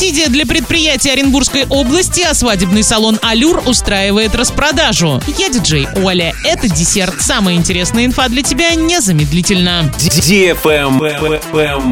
Субсидия для предприятий Оренбургской области, а свадебный салон «Алюр» устраивает распродажу. Я диджей Оля. Это десерт. Самая интересная инфа для тебя незамедлительно.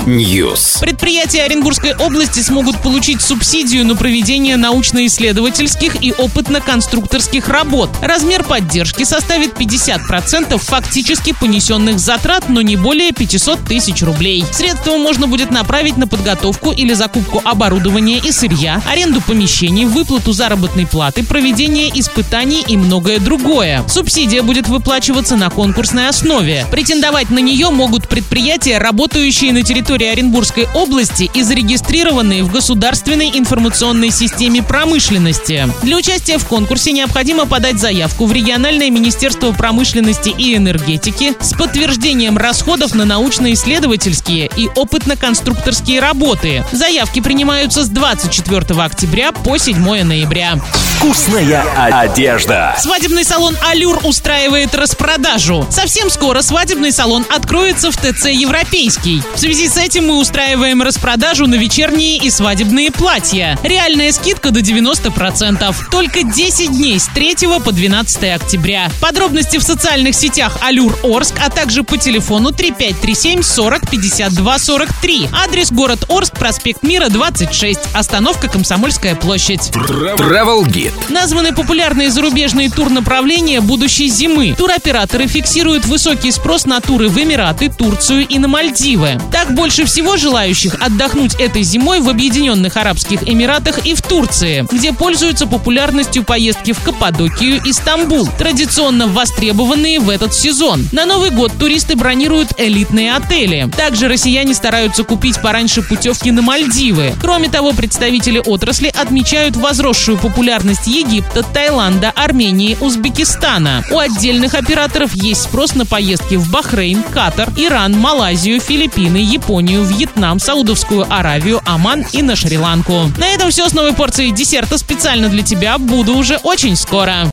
News. Предприятия Оренбургской области смогут получить субсидию на проведение научно-исследовательских и опытно-конструкторских работ. Размер поддержки составит 50% фактически понесенных затрат, но не более 500 тысяч рублей. Средства можно будет направить на подготовку или закупку оборудования и сырья, аренду помещений, выплату заработной платы, проведение испытаний и многое другое. Субсидия будет выплачиваться на конкурсной основе. Претендовать на нее могут предприятия, работающие на территории Оренбургской области и зарегистрированные в Государственной информационной системе промышленности. Для участия в конкурсе необходимо подать заявку в региональное министерство промышленности и энергетики с подтверждением расходов на научно-исследовательские и опытно-конструкторские работы. Заявки принимаются с 24 октября по 7 ноября. Вкусная одежда. Свадебный салон «Алюр» устраивает распродажу. Совсем скоро свадебный салон откроется в ТЦ «Европейский». В связи с этим мы устраиваем распродажу на вечерние и свадебные платья. Реальная скидка до 90%. Только 10 дней с 3 по 12 октября. Подробности в социальных сетях «Алюр Орск», а также по телефону 3537 40 52 43. Адрес город Орск, проспект Мира, 26. Остановка Комсомольская площадь. Travel Guide. Названы популярные зарубежные турнаправления будущей зимы. Туроператоры фиксируют высокий спрос на туры в Эмираты, Турцию и на Мальдивы. Так больше всего желающих отдохнуть этой зимой в Объединенных Арабских Эмиратах и в Турции, где пользуются популярностью поездки в Каппадокию и Стамбул, традиционно востребованные в этот сезон. На Новый год туристы бронируют элитные отели. Также россияне стараются купить пораньше путевки на Мальдивы. Кроме того, представители отрасли отмечают возросшую популярность Египта, Таиланда, Армении, Узбекистана. У отдельных операторов есть спрос на поездки в Бахрейн, Катар, Иран, Малайзию, Филиппины, Японию, Вьетнам, Саудовскую Аравию, Оман и на Шри-Ланку. На этом все с новой порцией десерта специально для тебя. Буду уже очень скоро.